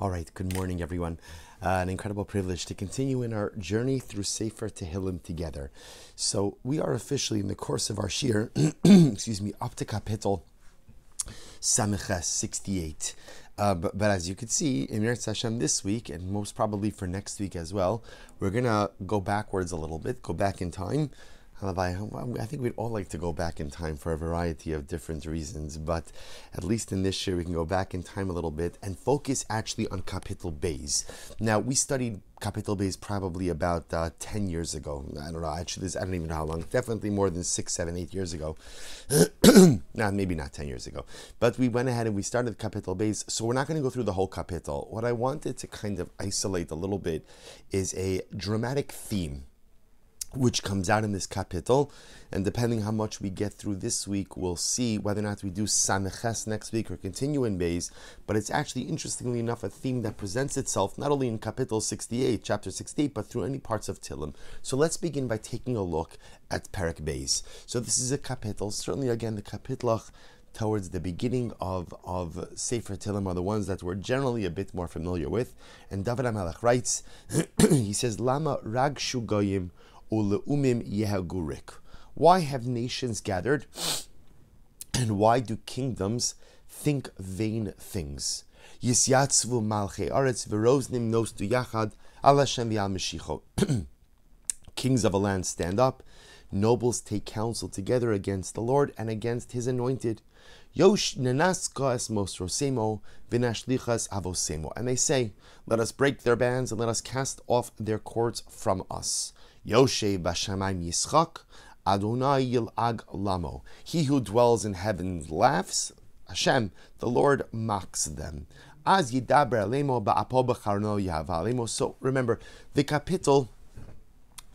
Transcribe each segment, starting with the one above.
All right, good morning, everyone. Uh, an incredible privilege to continue in our journey through Sefer Tehillim together. So, we are officially in the course of our Shir, excuse me, up to Kapitel Samiches 68. Uh, but, but, as you can see, in Eretz Hashem this week, and most probably for next week as well, we're going to go backwards a little bit, go back in time I think we'd all like to go back in time for a variety of different reasons, but at least in this year we can go back in time a little bit and focus actually on Kapitel Beis. Now, we studied Kapitel Beis probably about uh, 10 years ago. I don't know, actually, I don't even know how long. Definitely more than six, seven, eight years ago. nah, maybe not 10 years ago. But we went ahead and we started Kapitel Beis, so we're not going to go through the whole Kapitel. What I wanted to kind of isolate a little bit is a dramatic theme which comes out in this kapitel. And depending how much we get through this week, we'll see whether or not we do Sameches next week or continue in Beis. But it's actually, interestingly enough, a theme that presents itself not only in Kapitel 68, chapter 68, but through any parts of Tillim. So let's begin by taking a look at Perek Beis. So this is a kapitel, certainly again the Kapitlach towards the beginning of, of Sefer Tillim are the ones that we're generally a bit more familiar with. And David HaMelech writes, he says, Lama ragshu goyim uleumim yehagurik. Why have nations gathered? And why do kingdoms think vain things? Yisyatzvu aretz yachad Kings of a land stand up. Nobles take counsel together against the Lord and against His anointed. Yosh nenaska es mosrosemo vinashlichas avosemo. And they say, Let us break their bands and let us cast off their cords from us. Yoshe Bashamayim Yischak, Adonai Yil'ag Lamo. He who dwells in heaven laughs, Hashem, the Lord mocks them. As Yidaber Alemo Ba'apo B'charno Yahavalemo. So remember, the kapitel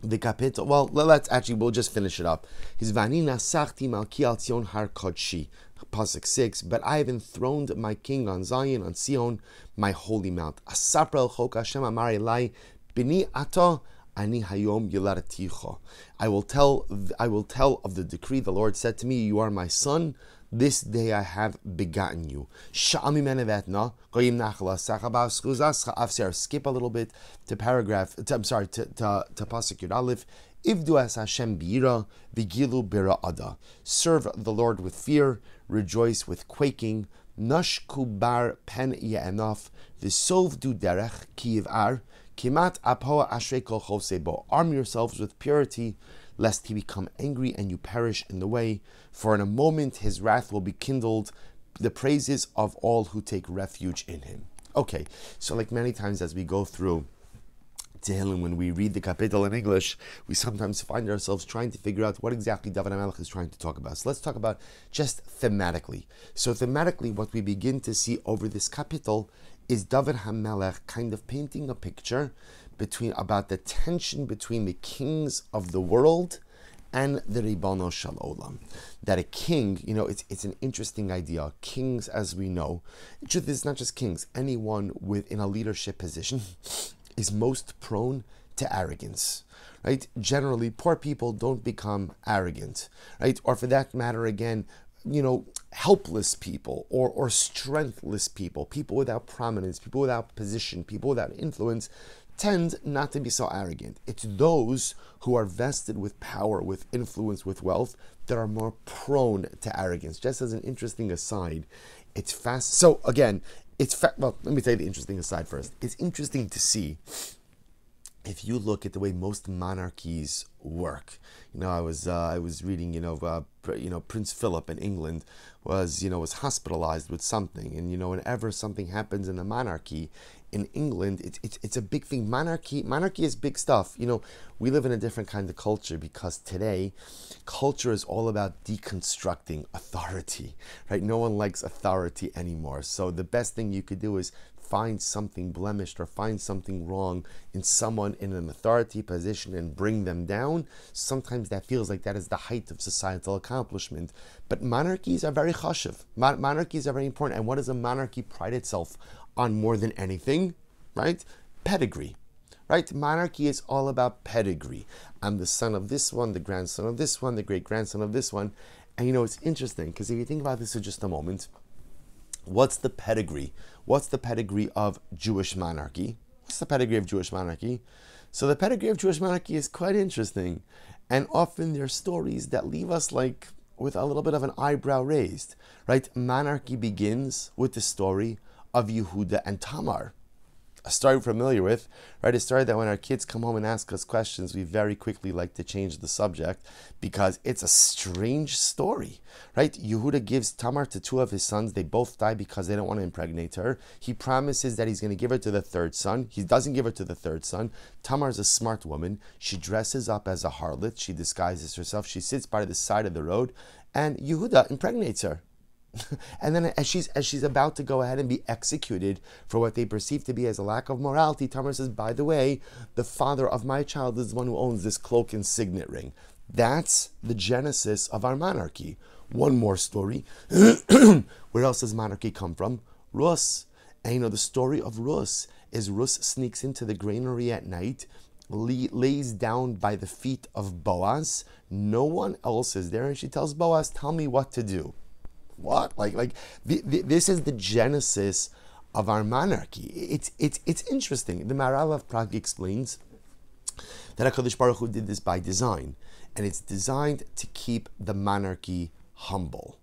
the kapitel. Well, let's actually we'll just finish it up. His vanina sachti malki al Zion har kodshi. Pasuk six. But I have enthroned my king on Zion, on Sion, my holy mount. Asapra chok Hashem amar elai bini ato Ani hayom yilaraticho. I will tell I will tell of the decree the Lord said to me, You are my son. This day I have begotten you. Skip a little bit to paragraph. To, I'm sorry to to, to pasuk Yud Aleph. Ivdu as Hashem ada. Serve the Lord with fear, rejoice with quaking. Nashku bar pen ye'enof v'sov du derech kiv ar. Kimat apoa ashrei kol. Arm yourselves with purity, lest he become angry and you perish in the way. For in a moment his wrath will be kindled. The praises of all who take refuge in him. Okay, so like many times as we go through Tehillim, when we read the kapitel in English, we sometimes find ourselves trying to figure out what exactly David HaMelech is trying to talk about. So let's talk about just thematically. So thematically, what we begin to see over this kapitel is David Hamelech kind of painting a picture between about the tension between the kings of the world and the Ribono Shel Olam. That a king, you know, it's, it's an interesting idea. Kings, as we know, truth is not just kings, anyone within a leadership position is most prone to arrogance. Right? Generally, poor people don't become arrogant, right? Or for that matter, again, you know, helpless people or, or strengthless people, people without prominence, people without position, people without influence, tend not to be so arrogant. It's those who are vested with power, with influence, with wealth that are more prone to arrogance. Just as an interesting aside, it's fast. So again, it's fa- well. Let me tell you the interesting aside first. It's interesting to see if you look at the way most monarchies work, you know, I was uh, I was reading, you know, uh, you know, Prince Philip in England was, you know, was hospitalized with something, and you know, whenever something happens in the monarchy, in England, it's, it's it's a big thing. Monarchy monarchy is big stuff. You know, we live in a different kind of culture because today, culture is all about deconstructing authority, right? No one likes authority anymore. So the best thing you could do is find something blemished or find something wrong in someone in an authority position and bring them down, sometimes that feels like that is the height of societal accomplishment. But monarchies are very chashiv. Mon- monarchies are very important. And what does a monarchy pride itself on more than anything? Right? Pedigree. Right? Monarchy is all about pedigree. I'm the son of this one, the grandson of this one, the great grandson of this one. And you know, it's interesting because if you think about this for just a moment, What's the pedigree? What's the pedigree of Jewish monarchy? What's the pedigree of Jewish monarchy? So the pedigree of Jewish monarchy is quite interesting, and often there are stories that leave us like with a little bit of an eyebrow raised, right? Monarchy begins with the story of Yehuda and Tamar a story we're familiar with, right? A story that when our kids come home and ask us questions, we very quickly like to change the subject because it's a strange story, right? Yehuda gives Tamar to two of his sons. They both die because they don't want to impregnate her. He promises that he's going to give her to the third son. He doesn't give her to the third son. Tamar's a smart woman. She dresses up as a harlot. She disguises herself. She sits by the side of the road, and Yehuda impregnates her. and then as she's as she's about to go ahead and be executed for what they perceive to be as a lack of morality, Tamar says, "By the way, the father of my child is the one who owns this cloak and signet ring." That's the genesis of our monarchy. One more story. Where else does monarchy come from? Rus. And you know the story of Rus is Rus sneaks into the granary at night, lays down by the feet of Boaz. No one else is there, and she tells Boaz, "Tell me what to do." What? Like, like this is the genesis of our monarchy. It's, it's, it's interesting. The Maharal of Prague explains that HaKadosh Baruch Hu did this by design, and it's designed to keep the monarchy humble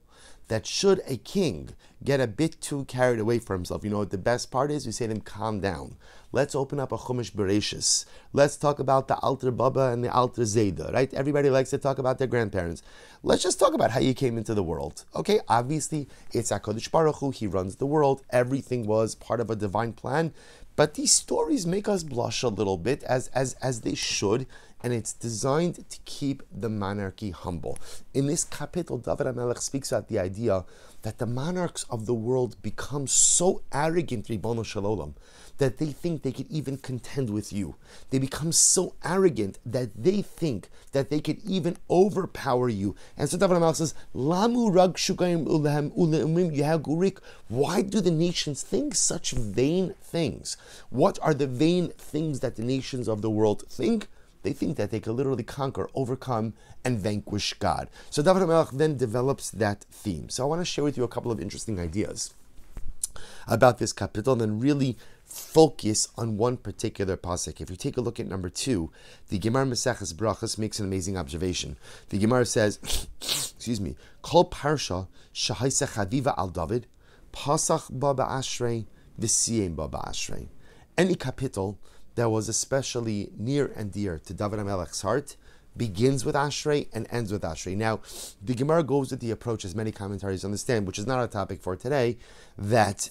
that should a king get a bit too carried away for himself, you know what the best part is? We say to him, calm down. Let's open up a Chumash Bereshis. Let's talk about the Alter Baba and the Alter Zayda, right? Everybody likes to talk about their grandparents. Let's just talk about how you came into the world. Okay, obviously, it's HaKadosh Baruch Hu, he runs the world. Everything was part of a divine plan. But these stories make us blush a little bit, as, as, as they should, and it's designed to keep the monarchy humble. In this kapitel, David HaMelech speaks about the idea that the monarchs of the world become so arrogant, Ribono Shel Olam, that they think they could even contend with you. They become so arrogant that they think that they could even overpower you. And so David HaMelech says, Lamu rag Why do the nations think such vain things? What are the vain things that the nations of the world think? they think that they can literally conquer, overcome, and vanquish God. So David HaMelech then develops that theme. So I want to share with you a couple of interesting ideas about this kapitel and then really focus on one particular pasuk. If you take a look at number two, the Gemara Maseches Brachas makes an amazing observation. The Gemara says, excuse me, Kol Parsha Shahaisa Chaviva al David, Pasach Baba Ashrei, Visiem Baba Ashrei. Any kapitel that was especially near and dear to David HaMelech's heart begins with Ashrei and ends with Ashrei. Now, the Gemara goes with the approach, as many commentaries understand, which is not our topic for today, that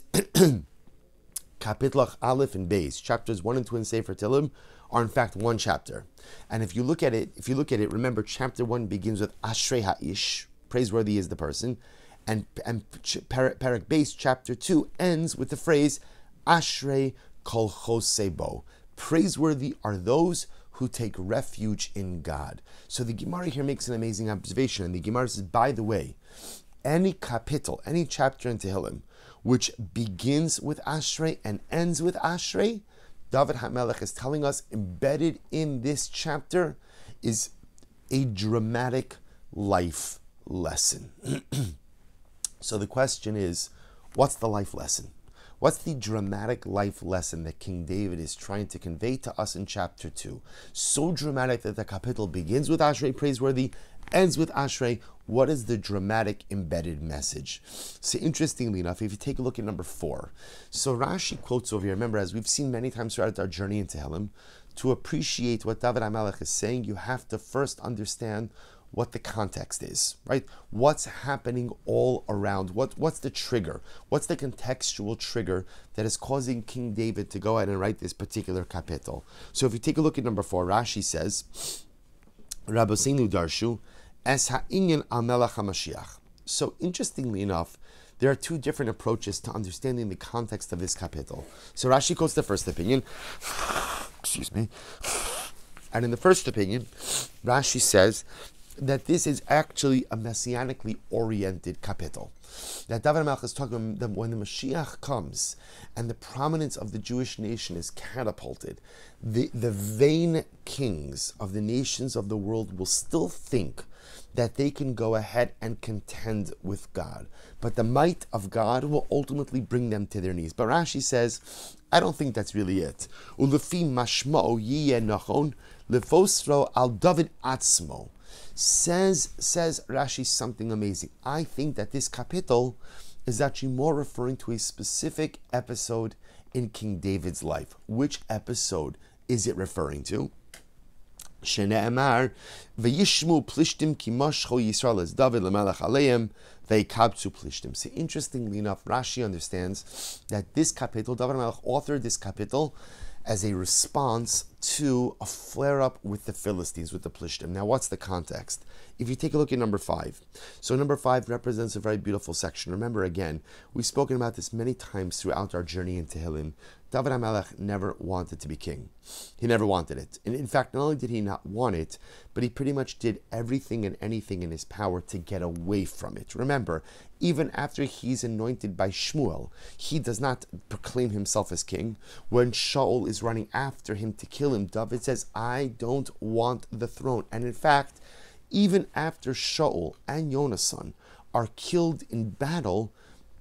Kapitlach Aleph and Beis, chapters 1 and 2 in Sefer Tilim, are in fact one chapter. And if you look at it, if you look at it, remember chapter 1 begins with Ashrei Ha'ish, praiseworthy is the person, and, and Perek Beis, chapter 2, ends with the phrase Ashrei Kol Chosebo Praiseworthy are those who take refuge in God. So the Gemara here makes an amazing observation. And the Gemara says, by the way, any kapitel, any chapter in Tehillim, which begins with Ashrei and ends with Ashrei, David HaMelech is telling us embedded in this chapter is a dramatic life lesson. so the question is, what's the life lesson? What's the dramatic life lesson that King David is trying to convey to us in chapter 2? So dramatic that the kapitel begins with Ashrei, praiseworthy, ends with Ashrei. What is the dramatic embedded message? So, interestingly enough, if you take a look at number four, so Rashi quotes over here, remember, as we've seen many times throughout our journey into Tehillim, to appreciate what David HaMelech is saying, you have to first understand what the context is, right? What's happening all around? What, what's the trigger? What's the contextual trigger that is causing King David to go ahead and write this particular kapitel? So if you take a look at number four, Rashi says, Rabosinu Darshu, Es ha'inyan al melech HaMashiach. So interestingly enough, there are two different approaches to understanding the context of this kapitel. So Rashi quotes the first opinion. Excuse me. And in the first opinion, Rashi says that this is actually a messianically oriented kapitel. That David Melech is talking about when the Mashiach comes and the prominence of the Jewish nation is catapulted, the, the vain kings of the nations of the world will still think that they can go ahead and contend with God. But the might of God will ultimately bring them to their knees. But Rashi says, I don't think that's really it. Ulefi mashmo nachon lefosro al David atzmo. Says says Rashi something amazing. I think that this kapitel is actually more referring to a specific episode in King David's life. Which episode is it referring to? So interestingly enough, Rashi understands that this kapitel, David Melech authored this kapitel as a response to a flare up with the Philistines, with the Plishtim. Now, what's the context? If you take a look at number five, so number five represents a very beautiful section. Remember, again, we've spoken about this many times throughout our journey into Tehillim. David HaMelech never wanted to be king. He never wanted it. And in fact, not only did he not want it, but he pretty much did everything and anything in his power to get away from it. Remember, even after he's anointed by Shmuel, he does not proclaim himself as king. When Shaul is running after him to kill him, David says, I don't want the throne. And in fact, even after Shaul and Yonasan are killed in battle,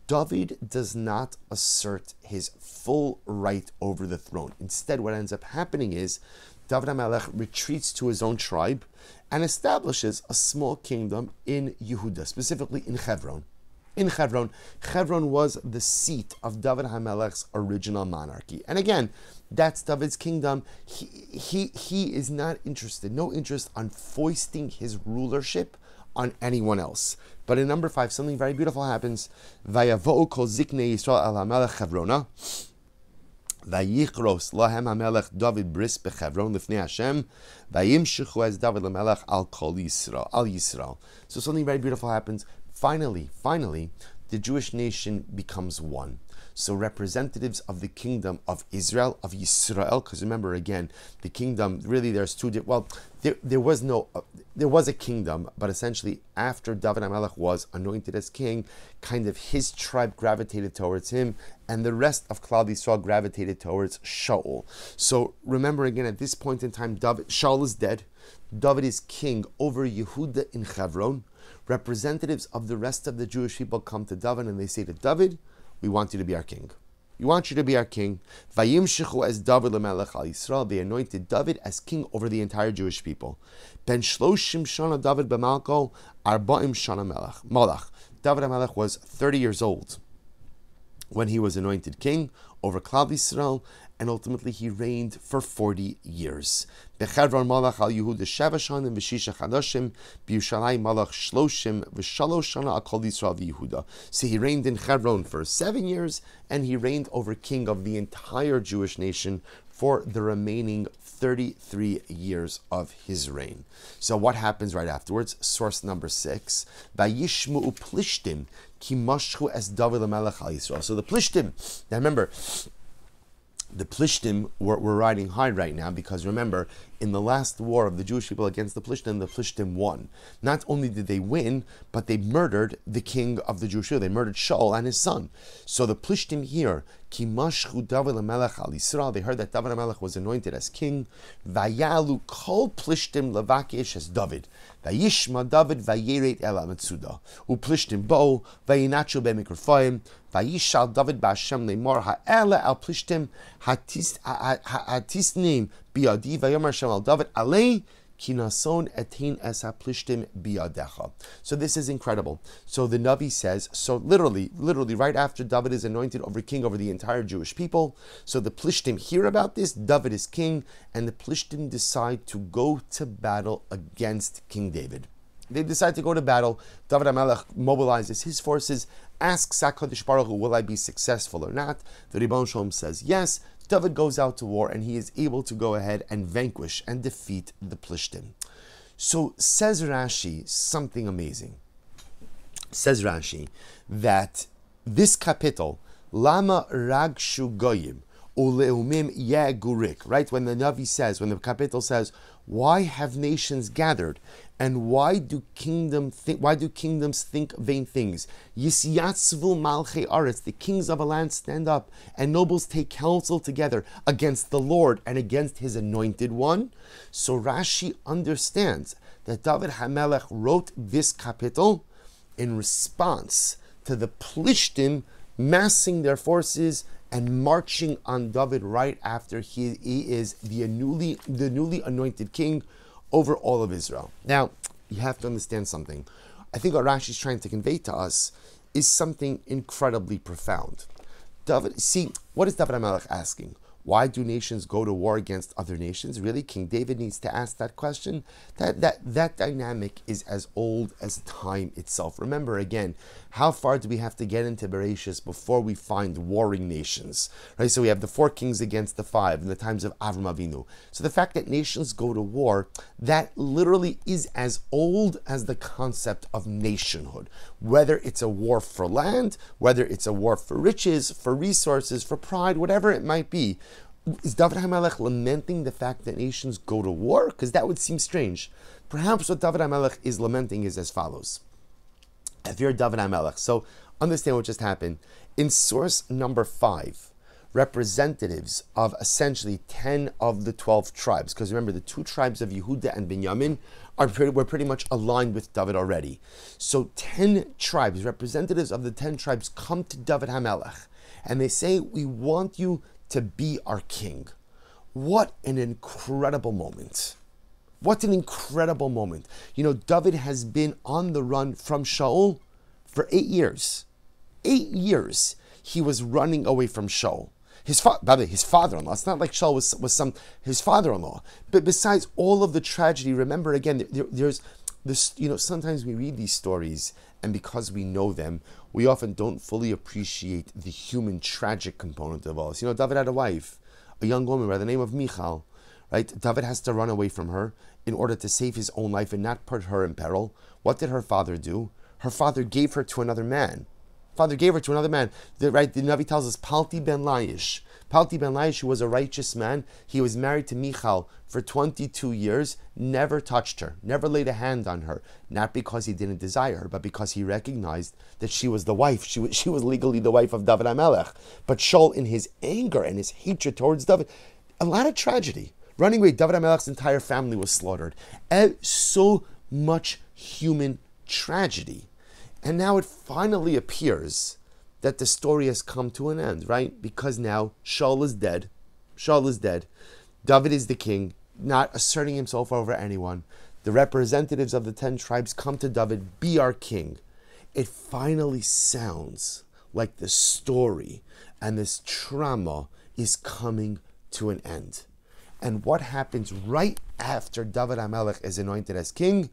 David does not assert his full right over the throne. Instead, what ends up happening is David HaMelech retreats to his own tribe and establishes a small kingdom in Yehuda, specifically in Hebron. In Hebron, Hebron was the seat of David HaMelech's original monarchy. And again, that's David's kingdom. He, he, he is not interested, no interest on foisting his rulership on anyone else. But in number five, something very beautiful happens. Vayavo kol ziknei Yisrael al hamelech hamelech David bris bechevron lifnei Hashem. David. So something very beautiful happens. Finally, finally, the Jewish nation becomes one. So representatives of the kingdom of Israel, of Yisrael, because remember again, the kingdom, really there's two, well, there, there was no, uh, there was a kingdom, but essentially after David HaMelech was anointed as king, kind of his tribe gravitated towards him, and the rest of Klal Yisrael gravitated towards Shaul. So remember again, at this point in time, David, Shaul is dead. David is king over Yehuda in Hebron. Representatives of the rest of the Jewish people come to David and they say to David, we want you to be our king. We want you to be our king. Vayimshichu as David lemelech. They anointed David as king over the entire Jewish people. Ben shloshim shana David b'malko arba'im shana melech. Malach. David HaMelech was 30 years old when he was anointed king over Klal Yisrael, and ultimately he reigned for 40 years. Malach al Yehuda chadashim, b'Yushalayim malach shloshim v'shalosh shana al kol Yisrael v'Yehuda. So he reigned in Hebron for seven years, and he reigned over king of the entire Jewish nation for the remaining 33 years of his reign. So what happens right afterwards? Source number six. Vayishmu plishtim ki mashchu es David. So the plishtim, now remember, the Plishtim were, were riding high right now because remember, in the last war of the Jewish people against the Plishtim, the Plishtim won. Not only did they win, but they murdered the king of the Jewish people. They murdered Shaul and his son. So the Plishtim here, Kimashchu David Melech al Yisrael, they heard that David Melech was anointed as king. Vayalu kol Plishtim levakish as David. Vayishma David vayeret el ametzuda. Uplishtim bo vayinachu bemikrofayim. Vayishal David ba'Hashem lemor ha'ela al Plishtim hatisnim biadi vayomer Shem al David alei kinason etin es haplishtim biadecha. So this is incredible. So the Navi says, so literally, literally right after David is anointed over king over the entire Jewish people, so the Plishtim hear about this, David is king, and the Plishtim decide to go to battle against King David. They decide to go to battle. David HaMelech mobilizes his forces, asks HaKadosh Baruch Hu, will I be successful or not? The Ribono Shel Olam says yes. David goes out to war and he is able to go ahead and vanquish and defeat the Plishtim. So says Rashi something amazing. Says Rashi that this kapitel, Lama Ragshu Goyim, uleumim yagurik. Right when the Navi says, when the kapitel says, why have nations gathered? And why do kingdom think? Why do kingdoms think vain things? Yisyatzvu malchei aretz. The kings of a land stand up, and nobles take counsel together against the Lord and against His anointed one. So Rashi understands that David Hamelech wrote this kapitel in response to the Plishtim massing their forces and marching on David right after he, he is the newly, the newly anointed king over all of Israel. Now, you have to understand something. I think what Rashi is trying to convey to us is something incredibly profound. David, see, what is David HaMelech asking? Why do nations go to war against other nations? Really, King David needs to ask that question. That that that dynamic is as old as time itself. Remember again, how far do we have to get into Bereshis before we find warring nations? Right. So we have the four kings against the five in the times of Avram Avinu. So the fact that nations go to war, that literally is as old as the concept of nationhood. Whether it's a war for land, whether it's a war for riches, for resources, for pride, whatever it might be is David HaMelech lamenting the fact that nations go to war? Because that would seem strange. Perhaps what David HaMelech is lamenting is as follows. If you're David HaMelech, so understand what just happened. In source number five, representatives of essentially 10 of the 12 tribes, because remember, the two tribes of Yehuda and Binyamin are pretty, were pretty much aligned with David already. So 10 tribes, representatives of the 10 tribes, come to David HaMelech, and they say, We want you to be our king. What an incredible moment. What an incredible moment. You know, David has been on the run from Shaul for eight years. Eight years he was running away from Shaul. His, fa- by the way, his father-in-law. It's not like Shaul was, was some his father-in-law. But besides all of the tragedy, remember again, there, there's this. You know, sometimes we read these stories, and because we know them, we often don't fully appreciate the human tragic component of all this. You know, David had a wife, a young woman by the name of Michal, right? David has to run away from her in order to save his own life and not put her in peril. What did her father do? Her father gave her to another man. Father gave her to another man. The, right, the Navi tells us, Palti ben Laish. Palti ben Laish, who was a righteous man, he was married to Michal for 22 years, never touched her, never laid a hand on her, not because he didn't desire her, but because he recognized that she was the wife. She was, she was legally the wife of David HaMelech. But Shaul, in his anger and his hatred towards David, a lot of tragedy. Running away, David HaMelech's entire family was slaughtered. Eh, so much human tragedy. And now it finally appears that the story has come to an end, right? Because now Shaul is dead. Shaul is dead. David is the king, not asserting himself over anyone. The representatives of the ten tribes come to David, be our king. It finally sounds like the story and this trauma is coming to an end. And what happens right after David Amelech is anointed as king?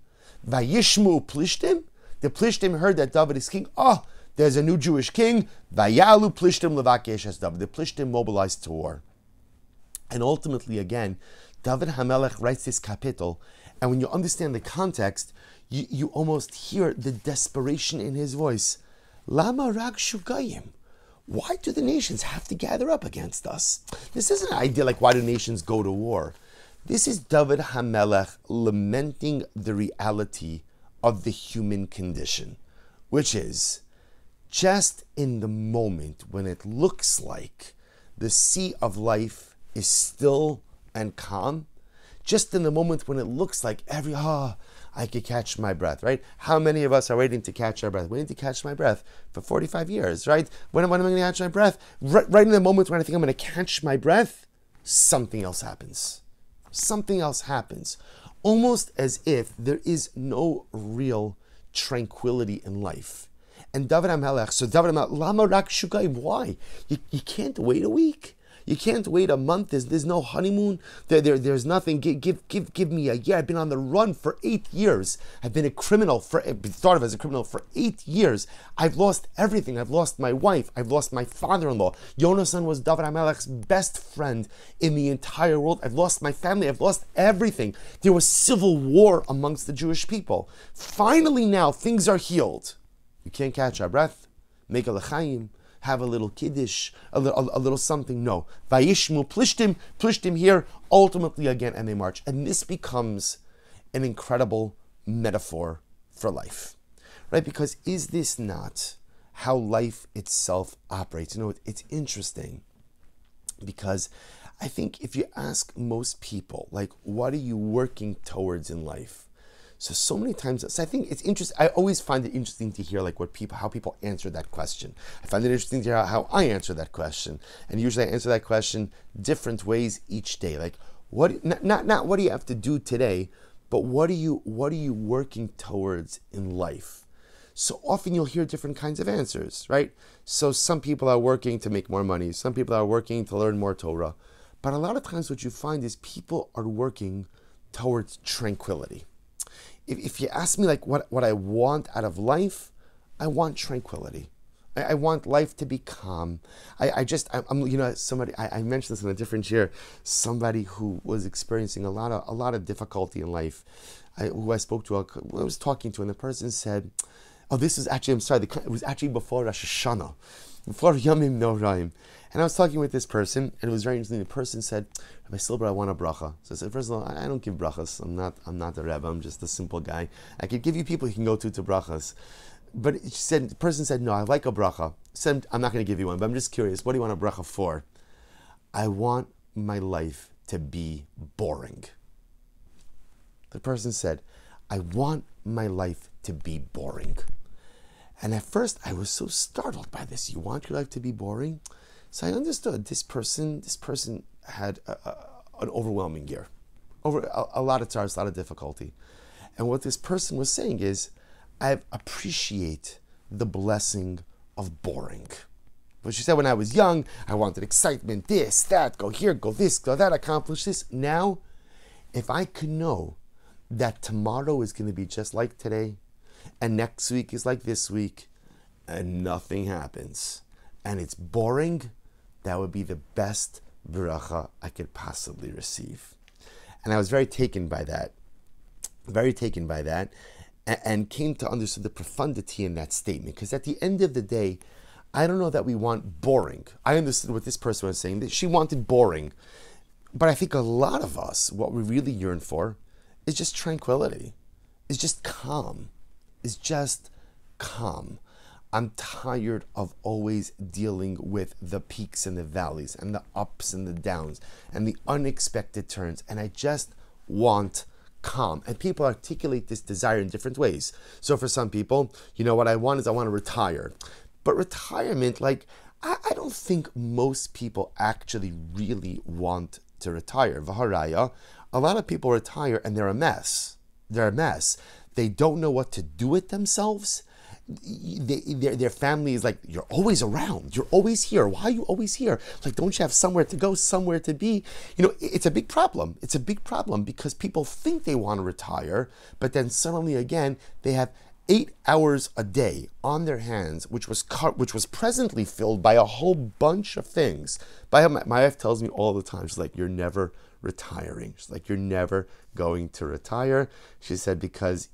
Vayishmu Plishtim. The Plishtim heard that David is king. Oh, there's a new Jewish king. Vayalu Plishtim Levakesh as David. The Plishtim mobilized to war. And ultimately, again, David Hamelech writes this kapitel, and when you understand the context, you, you almost hear the desperation in his voice. Lama rag shugayim. Why do the nations have to gather up against us? This isn't an idea like why do nations go to war. This is David Hamelech lamenting the reality of the human condition, which is just in the moment when it looks like the sea of life is still and calm, just in the moment when it looks like every, ah, oh, I could catch my breath, right? How many of us are waiting to catch our breath? Waiting to catch my breath for 45 years, right? When, when am I going to catch my breath? Right, right in the moment when I think I'm going to catch my breath, something else happens. Something else happens. Almost as if there is no real tranquility in life. And David Amelech, so David Amelech, Lama Rak why? You, you can't wait a week. You can't wait a month. There's, there's no honeymoon. There, there, there's nothing. Give, give, give, give me a year. I've been on the run for eight years. I've been a criminal for, eh, started as a criminal for eight years. I've lost everything. I've lost my wife. I've lost my father-in-law. Yonasan was David Amelech's best friend in the entire world. I've lost my family. I've lost everything. There was civil war amongst the Jewish people. Finally now, things are healed. You can't catch our breath. Make a lechaim have a little kiddush, a little, a little something. No. Vayishmu plishtim, plishtim here, ultimately again, and they march. And this becomes an incredible metaphor for life, right? Because is this not how life itself operates? You know, it's interesting because I think if you ask most people, like, what are you working towards in life? So so many times, so I think it's interesting. I always find it interesting to hear like what people, how people answer that question. I find it interesting to hear how I answer that question, and usually I answer that question different ways each day. Like what, not not, not what do you have to do today, but what are you what are you working towards in life? So often you'll hear different kinds of answers, right? So some people are working to make more money, some people are working to learn more Torah, but a lot of times what you find is people are working towards tranquility if, if you ask me like what, what I want out of life, I want tranquility. I, I want life to be calm. I, I just, I, am you know, somebody, I, I, mentioned this in a different year, somebody who was experiencing a lot of, a lot of difficulty in life, I, who I spoke to, I was talking to, and the person said, oh, this is actually, I'm sorry, it was actually before Rosh Hashanah, before Yomim Noraim. And I was talking with this person, and it was very interesting. The person said, Rabbi Silber, I want a bracha. So I said, first of all, I don't give brachas. I'm not, I'm not the Rebbe. I'm just a simple guy. I could give you people you can go to to brachas. But she said, the person said, no, I like a bracha. Said, I'm not going to give you one, but I'm just curious. What do you want a bracha for? I want my life to be boring. The person said, I want my life to be boring. And at first, I was so startled by this. You want your life to be boring? So I understood this person. This person had a, a, an overwhelming year, over a, a lot of times, a lot of difficulty. And what this person was saying is, I appreciate the blessing of boring. But she said, when I was young, I wanted excitement, this, that, go here, go this, go that, accomplish this. Now, if I could know that tomorrow is going to be just like today, and next week is like this week, and nothing happens, and it's boring, that would be the best bracha I could possibly receive. And I was very taken by that, very taken by that, and, and came to understand the profundity in that statement. Because at the end of the day, I don't know that we want boring. I understood what this person was saying, that she wanted boring. But I think a lot of us, what we really yearn for is just tranquility, is just calm, is just calm. I'm tired of always dealing with the peaks and the valleys and the ups and the downs and the unexpected turns. And I just want calm. And people articulate this desire in different ways. So for some people, you know, what I want is I want to retire. But retirement, like, I, I don't think most people actually really want to retire. Vaharaya, a lot of people retire and they're a mess. They're a mess. They don't know what to do with themselves they, their, their family is like, you're always around. You're always here. Why are you always here? Like, don't you have somewhere to go, somewhere to be? You know, it's a big problem. It's a big problem because people think they want to retire, but then suddenly again, they have eight hours a day on their hands, which was which was presently filled by a whole bunch of things. By my, my wife tells me all the time, she's like, "You're never retiring." She's like, "You're never going to retire." She said because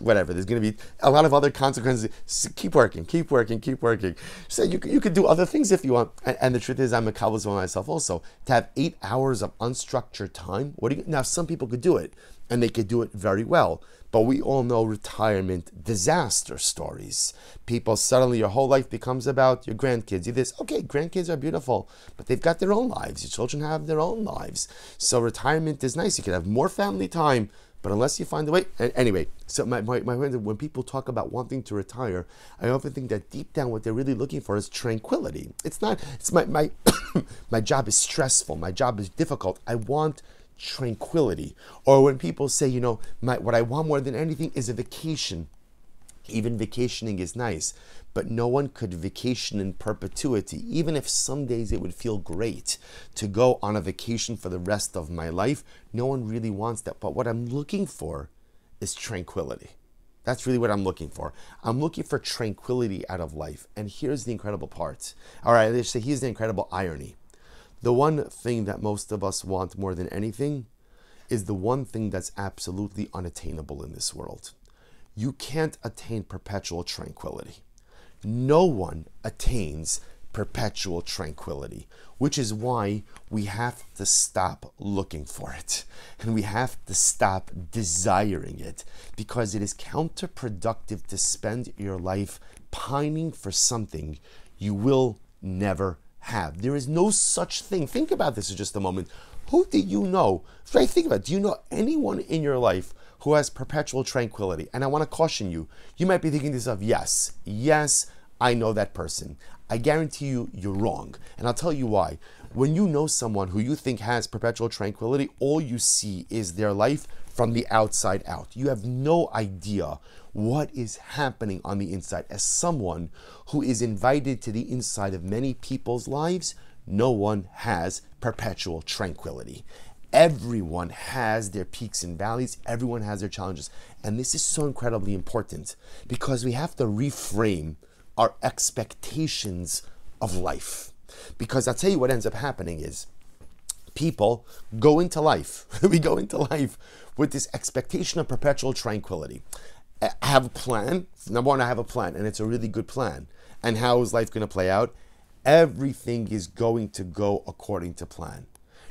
whatever. There's going to be a lot of other consequences. Keep working, keep working, keep working. So you, you could do other things if you want. And, and the truth is, I'm a Kabbalist myself also. To have eight hours of unstructured time, what do you, now some people could do it, and they could do it very well. But we all know retirement disaster stories. People suddenly your whole life becomes about your grandkids. You this, okay, grandkids are beautiful, but they've got their own lives. Your children have their own lives. So retirement is nice. You can have more family time but unless you find a way, anyway, so my, my, my when people talk about wanting to retire, I often think that deep down what they're really looking for is tranquility. It's not, it's my, my, my job is stressful, my job is difficult. I want tranquility. Or when people say, you know, my, what I want more than anything is a vacation. Even vacationing is nice but no one could vacation in perpetuity, even if some days it would feel great to go on a vacation for the rest of my life. No one really wants that. But what I'm looking for is tranquility. That's really what I'm looking for. I'm looking for tranquility out of life. And here's the incredible part. All right, let's say here's the incredible irony. The one thing that most of us want more than anything is the one thing that's absolutely unattainable in this world. You can't attain perpetual tranquility no one attains perpetual tranquility, which is why we have to stop looking for it and we have to stop desiring it because it is counterproductive to spend your life pining for something you will never have. There is no such thing. Think about this for just a moment. Who do you know? Right, think about it. Do you know anyone in your life who has perpetual tranquility? And I want to caution you. You might be thinking to yourself, yes, yes, I know that person. I guarantee you, you're wrong. And I'll tell you why. When you know someone who you think has perpetual tranquility, all you see is their life from the outside out. You have no idea what is happening on the inside. As someone who is invited to the inside of many people's lives, no one has perpetual tranquility. Everyone has their peaks and valleys, everyone has their challenges. And this is so incredibly important because we have to reframe our expectations of life. Because I'll tell you what ends up happening is people go into life, we go into life with this expectation of perpetual tranquility. I have a plan. Number one, I have a plan, and it's a really good plan. And how is life going to play out? Everything is going to go according to plan.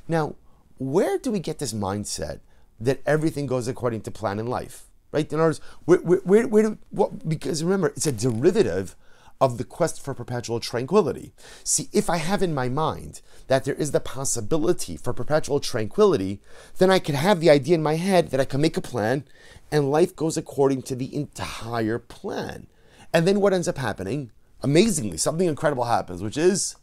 Now, where do we get this mindset that everything goes according to plan in life? Right? In other words, where, where, where, where do, what, because remember, it's a derivative of the quest for perpetual tranquility. See, if I have in my mind that there is the possibility for perpetual tranquility, then I could have the idea in my head that I can make a plan and life goes according to the entire plan. And then what ends up happening? Amazingly, something incredible happens, which is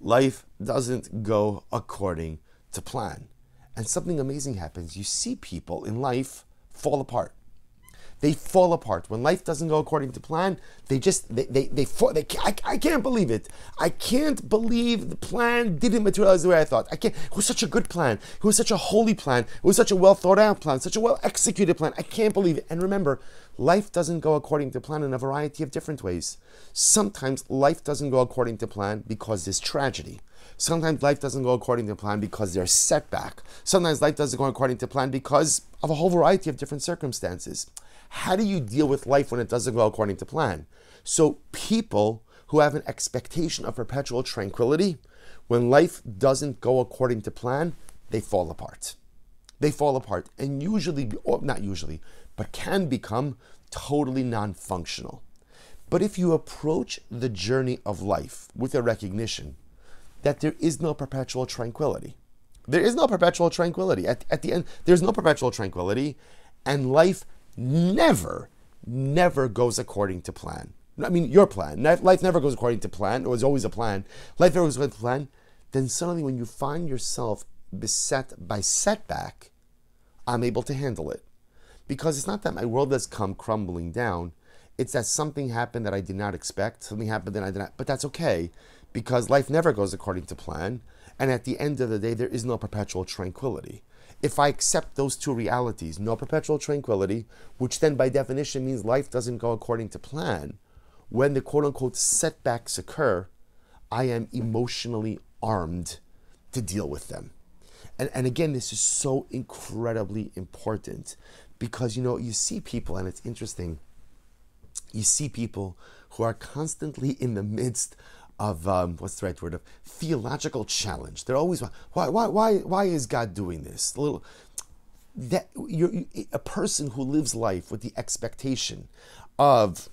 life doesn't go according to plan. And something amazing happens. You see people in life fall apart they fall apart. When life doesn't go according to plan, they just, they, they, they, fall, they I, I can't believe it. I can't believe the plan didn't materialize the way I thought. I can't, it was such a good plan. It was such a holy plan. It was such a well thought out plan, such a well executed plan. I can't believe it. And remember, life doesn't go according to plan in a variety of different ways. Sometimes life doesn't go according to plan because there's tragedy. Sometimes life doesn't go according to plan because there's setback. Sometimes life doesn't go according to plan because of a whole variety of different circumstances. How do you deal with life when it doesn't go according to plan? So, people who have an expectation of perpetual tranquility, when life doesn't go according to plan, they fall apart. They fall apart and usually, or not usually, but can become totally non functional. But if you approach the journey of life with a recognition that there is no perpetual tranquility, there is no perpetual tranquility. At, at the end, there's no perpetual tranquility, and life never, never goes according to plan. I mean, your plan. Life never goes according to plan. It was always a plan. Life never goes according to plan. Then suddenly, when you find yourself beset by setback, I'm able to handle it. Because it's not that my world has come crumbling down. It's that something happened that I did not expect. Something happened that I did not. But that's okay, because life never goes according to plan. And at the end of the day, there is no perpetual tranquility if I accept those two realities, no perpetual tranquility, which then by definition means life doesn't go according to plan, when the quote unquote setbacks occur, I am emotionally armed to deal with them. And, and again, this is so incredibly important because you know, you see people, and it's interesting, you see people who are constantly in the midst of um, what's the right word of theological challenge. They're always why why why why is God doing this? A little that you're a person who lives life with the expectation of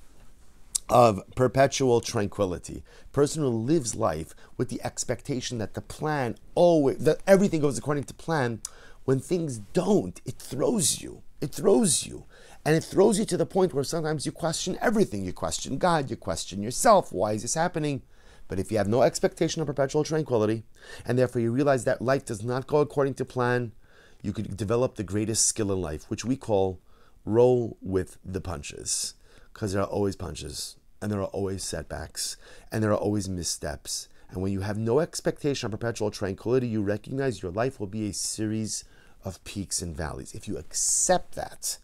of perpetual tranquility. Person who lives life with the expectation that the plan always that everything goes according to plan. When things don't, it throws you. It throws you. And it throws you to the point where sometimes you question everything. You question God, you question yourself. Why is this happening? But if you have no expectation of perpetual tranquility, and therefore you realize that life does not go according to plan, you could develop the greatest skill in life, which we call roll with the punches. Because there are always punches, and there are always setbacks, and there are always missteps. And when you have no expectation of perpetual tranquility, you recognize your life will be a series of peaks and valleys. If you accept that,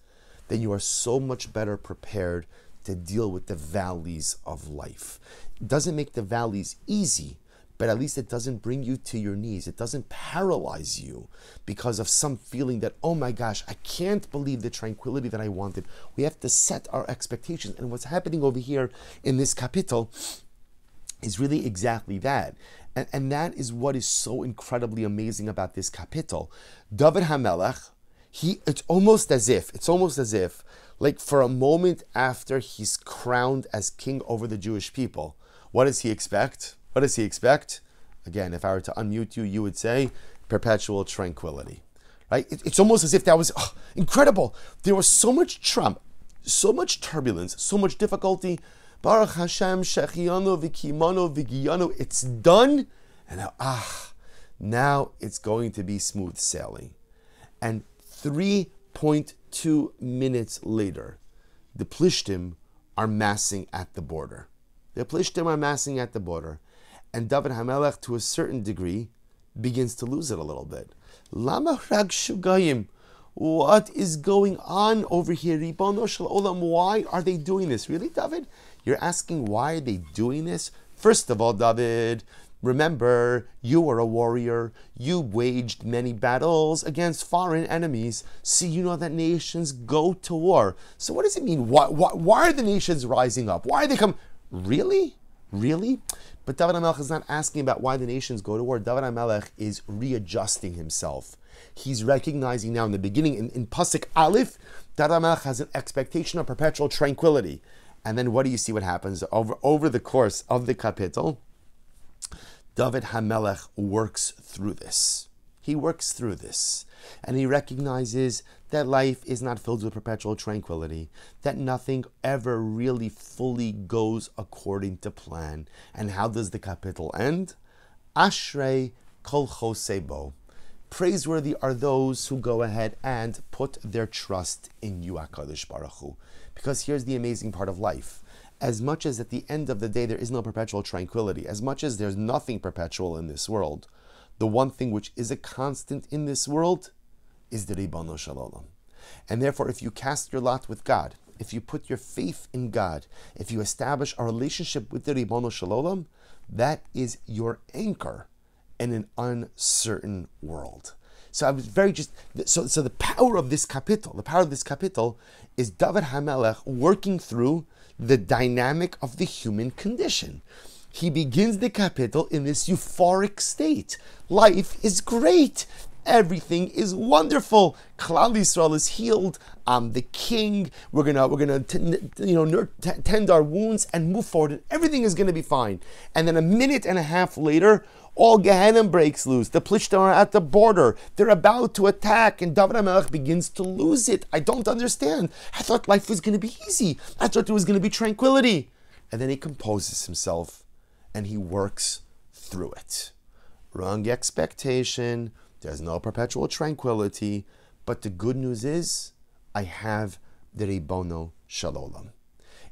then you are so much better prepared to deal with the valleys of life. It doesn't make the valleys easy, but at least it doesn't bring you to your knees. It doesn't paralyze you because of some feeling that, oh my gosh, I can't believe the tranquility that I wanted. We have to set our expectations. And what's happening over here in this kapitel is really exactly that. And, and that is what is so incredibly amazing about this kapitel. David Hamelech, he it's almost as if, it's almost as if, like for a moment after he's crowned as king over the Jewish people, what does he expect? What does he expect? Again, if I were to unmute you, you would say perpetual tranquility. Right? It, it's almost as if that was oh, incredible. There was so much Trump, so much turbulence, so much difficulty. Baruch Hashem, Shechianu, Vikimanu, Vigiyanu. It's done. And now, ah, now it's going to be smooth sailing. And 3.2 minutes later, the Plishtim are massing at the border. The Plishtim are massing at the border. And David Hamelech, to a certain degree, begins to lose it a little bit. Lama shugayim. What is going on over here? Why are they doing this? Really, David? You're asking why are they doing this? First of all, David, remember you were a warrior. You waged many battles against foreign enemies. See, you know that nations go to war. So what does it mean? Why, why, why are the nations rising up? Why are they come? Really? Really? But David HaMelech is not asking about why the nations go to war. David HaMelech is readjusting himself. He's recognizing now in the beginning, in, in Pasuk Aleph, David HaMelech has an expectation of perpetual tranquility. And then what do you see what happens? Over, over the course of the kapitel, David HaMelech works through this. He works through this. And he recognizes that life is not filled with perpetual tranquility, that nothing ever really fully goes according to plan. And how does the kapitel end? Ashrei kol chosebo. Praiseworthy are those who go ahead and put their trust in you, Baruch Hu. Because here's the amazing part of life. As much as at the end of the day there is no perpetual tranquility, as much as there's nothing perpetual in this world, the one thing which is a constant in this world is the Ribono Shel Olam. And therefore, if you cast your lot with God, if you put your faith in God, if you establish a relationship with the Ribono Shel Olam, that is your anchor in an uncertain world. So I was very just so so the power of this kapitel, the power of this kapitel is David Hamelech working through the dynamic of the human condition. He begins the kapitel in this euphoric state. Life is great. Everything is wonderful. Klal Yisrael is healed. I'm the king. We're gonna we're gonna you know tend our wounds and move forward, and everything is gonna be fine. And then a minute and a half later, all Gehenna breaks loose. The Plishtim are at the border. They're about to attack, and David HaMelech begins to lose it. I don't understand. I thought life was going to be easy. I thought there was going to be tranquility. And then he composes himself, and he works through it. Wrong expectation. There's no perpetual tranquility. But the good news is, I have the Ribono Shel Olam.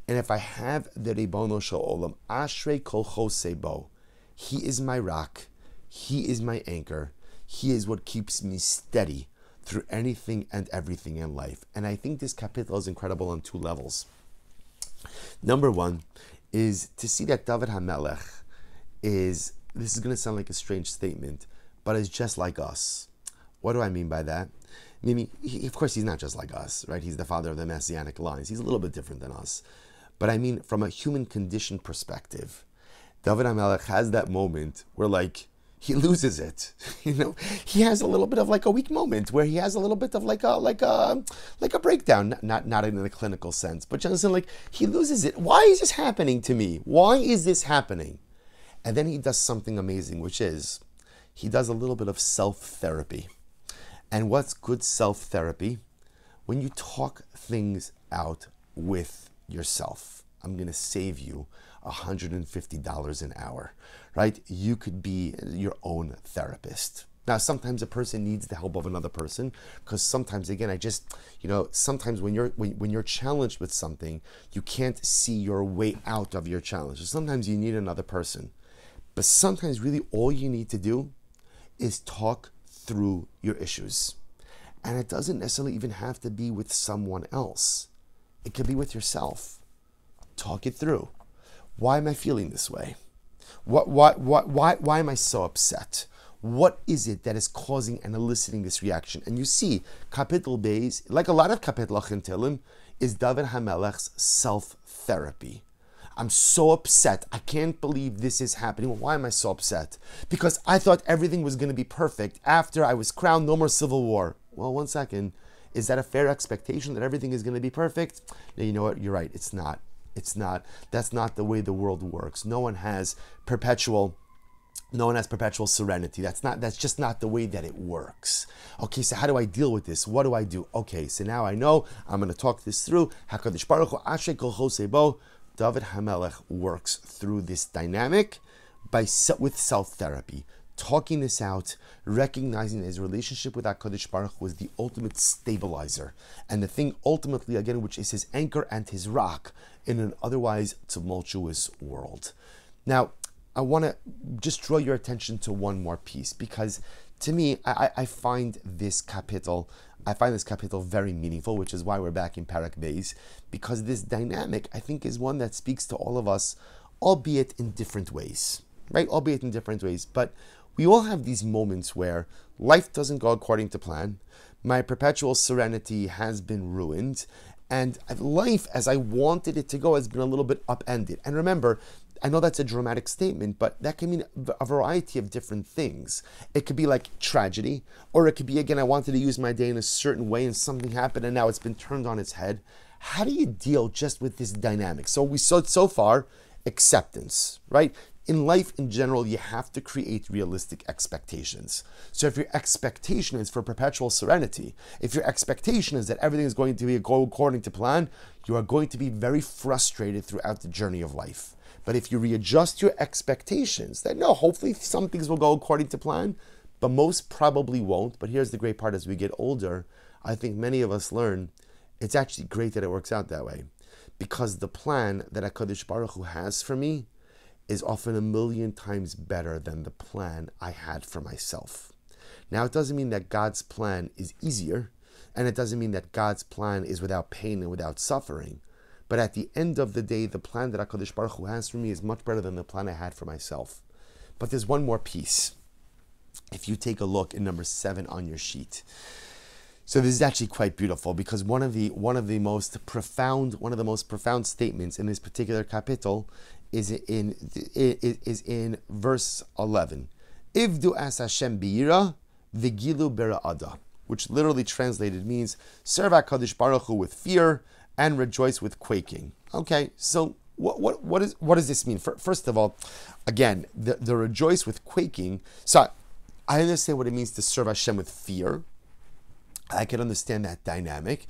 And if I have the Ribono Shel Olam, Ashrei Kol Chosebo, he is my rock. He is my anchor. He is what keeps me steady through anything and everything in life. And I think this kapitel is incredible on two levels. Number one is to see that David HaMelech is, this is going to sound like a strange statement, but is just like us. What do I mean by that? Meaning, he, of course, he's not just like us, right? He's the father of the messianic lines. He's a little bit different than us. But I mean, from a human condition perspective, David HaMelech has that moment where like he loses it. You know, he has a little bit of like a weak moment where he has a little bit of like a like a like a breakdown, not not in the clinical sense, but just like he loses it. Why is this happening to me? Why is this happening? And then he does something amazing, which is he does a little bit of self therapy. And what's good self therapy? When you talk things out with yourself. I'm going to save you $150 an hour, right? You could be your own therapist. Now, sometimes a person needs the help of another person because sometimes, again, I just, you know, sometimes when you're when, when you're challenged with something, you can't see your way out of your challenge. So sometimes you need another person, but sometimes really all you need to do is talk through your issues, and it doesn't necessarily even have to be with someone else. It could be with yourself. Talk it through. Why am I feeling this way? What, why, why, why, why am I so upset? What is it that is causing and eliciting this reaction? And you see, Kapitel Beis, like a lot of Kapitel Achim is David Hamelech's self therapy. I'm so upset. I can't believe this is happening. Well, why am I so upset? Because I thought everything was going to be perfect after I was crowned, no more civil war. Well, one second. Is that a fair expectation that everything is going to be perfect? Now, you know what? You're right. It's not. It's not. That's not the way the world works. No one has perpetual no one has perpetual serenity. That's not that's just not the way that it works. Okay, so how do I deal with this? What do I do? Okay, so now I know I'm going to talk this through. Hakadosh Baruch Hu David Hamelech works through this dynamic by with self therapy, talking this out, recognizing his relationship with HaKadosh Baruch was the ultimate stabilizer, and the thing ultimately, again, which is his anchor and his rock in an otherwise tumultuous world. Now, I want to just draw your attention to one more piece because to me, I, I find this kapitel, I find this kapitel very meaningful, which is why we're back in Perek Beis, because this dynamic, I think, is one that speaks to all of us, albeit in different ways, right? Albeit in different ways. But we all have these moments where life doesn't go according to plan. My perpetual serenity has been ruined, and life as I wanted it to go has been a little bit upended. And remember, I know that's a dramatic statement, but that can mean a variety of different things. It could be like tragedy, or it could be, again, I wanted to use my day in a certain way and something happened and now it's been turned on its head. How do you deal just with this dynamic? So we saw so far acceptance, right? In life in general, you have to create realistic expectations. So if your expectation is for perpetual serenity, if your expectation is that everything is going to be go according to plan, you are going to be very frustrated throughout the journey of life. But if you readjust your expectations, then no, hopefully some things will go according to plan, but most probably won't. But here's the great part as we get older, I think many of us learn it's actually great that it works out that way. Because the plan that HaKadosh Baruch Hu has for me is often a million times better than the plan I had for myself. Now, it doesn't mean that God's plan is easier, and it doesn't mean that God's plan is without pain and without suffering. But at the end of the day, the plan that HaKadosh Baruch Hu has for me is much better than the plan I had for myself. But there's one more piece. If you take a look in number seven on your sheet. So this is actually quite beautiful because one of the one of the most profound one of the most profound statements in this particular kapitel is in is in verse eleven. Ivdu as Hashem biyira v'gilu bera'ada, which literally translated means serve Hakadosh Baruch Hu with fear and rejoice with quaking. Okay, so what what what is what does this mean? First of all, again, the, the rejoice with quaking. So I understand what it means to serve Hashem with fear. I can understand that dynamic,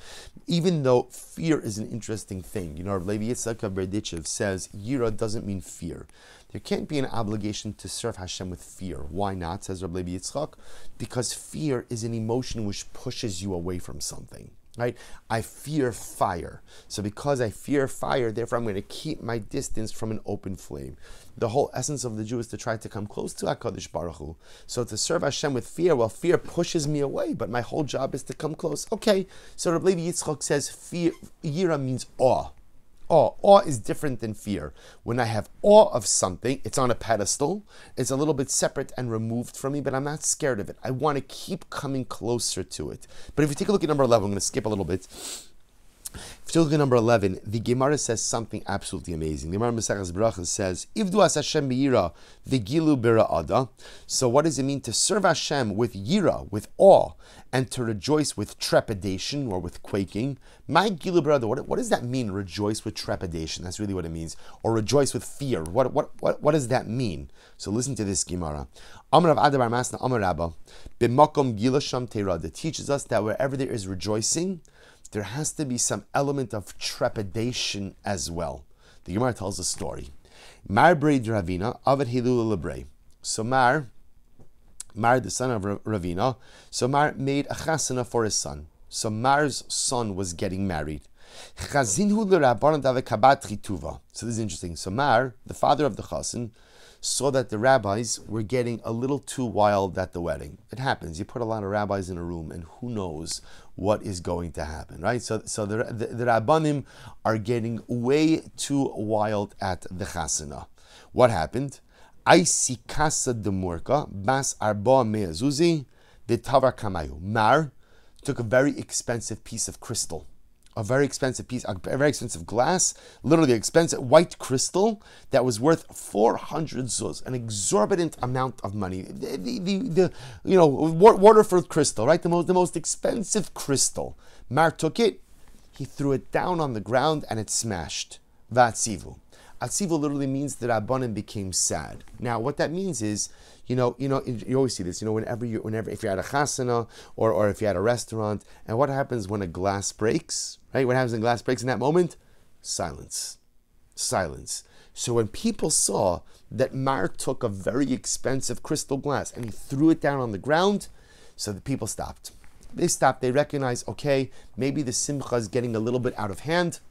even though fear is an interesting thing. You know, Levi Yitzchak Berdichev says Yira doesn't mean fear. There can't be an obligation to serve Hashem with fear. Why not? Says Rabbi Yitzchak, because fear is an emotion which pushes you away from something right? I fear fire. So because I fear fire, therefore I'm going to keep my distance from an open flame. The whole essence of the Jew is to try to come close to HaKadosh Baruch Hu. So to serve Hashem with fear, well, fear pushes me away, but my whole job is to come close. Okay, so Rabbi Yitzchak says fear, yira means awe awe. Awe is different than fear. When I have awe of something, it's on a pedestal, it's a little bit separate and removed from me, but I'm not scared of it. I want to keep coming closer to it. But if you take a look at number 11, I'm going to skip a little bit. At number 11, the Gemara says something absolutely amazing. The Gemara Maseches Berachas says, Ivdu as Hashem b'yira, v'gilu bira'ada. So what does it mean to serve Hashem with yira, with awe, and to rejoice with trepidation or with quaking? My gilu bira'ada, what, what does that mean, rejoice with trepidation? That's really what it means. Or rejoice with fear. What, what, what, what does that mean? So listen to this Gemara. Amr of Adabar Masna Amr Rabba, b'makom gilasham teirada, teaches us that wherever there is rejoicing, there has to be some element of trepidation as well. The Gemara tells a story. Mar Breid Ravina, Avad Hilul Lebrei. So Mar, Mar, the son of Ravina, so Mar made a chasana for his son. So Mar's son was getting married. So this is interesting. So Mar, the father of the chasen, saw that the rabbis were getting a little too wild at the wedding. It happens. You put a lot of rabbis in a room, and who knows what is going to happen, right? So, so the, the, the rabbanim are getting way too wild at the chasana. What happened? Aisi kasa demurka bas arba meazuzi the tavar kamayu. Mar took a very expensive piece of crystal a very expensive piece, a very expensive glass, literally expensive white crystal that was worth 400 zuz, an exorbitant amount of money. The, the, the, the you know, Waterford crystal, right? The most, the most expensive crystal. Mar took it, he threw it down on the ground and it smashed. Vatzivu. Atzivu literally means that Rabbanim became sad. Now, what that means is, you know, you know, you always see this. You know, whenever you, whenever if you're at a chasana or, or if you're at a restaurant, and what happens when a glass breaks, right? What happens when glass breaks in that moment? Silence, silence. So when people saw that Mar took a very expensive crystal glass and he threw it down on the ground, so the people stopped. They stopped. They recognized, okay, maybe the simcha is getting a little bit out of hand.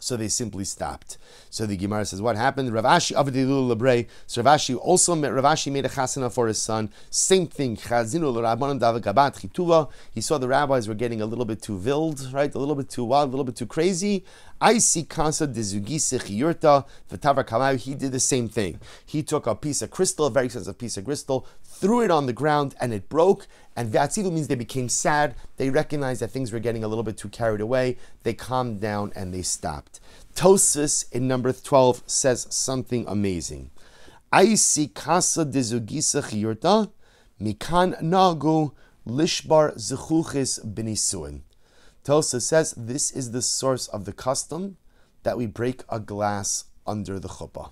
So they simply stopped. So the Gemara says, what happened? Rav Ashi Avadilu Lebre. So Rav Ashi also met Rav Ashi made a chasana for his son. Same thing. He saw the rabbis were getting a little bit too wild, right? A little bit too wild, a little bit too crazy. I see Kansa de. He did the same thing. He took a piece of crystal, a very expensive piece of crystal, threw it on the ground, and it broke. And Vatzivu means they became sad. They recognized that things were getting a little bit too carried away. They calmed down and they stopped. Tosfos in number 12 says something amazing. Aisi kasa dezugisa chiyurta, mikan nagu lishbar zechuchis benisuin. Tosfos says this is the source of the custom that we break a glass under the chuppah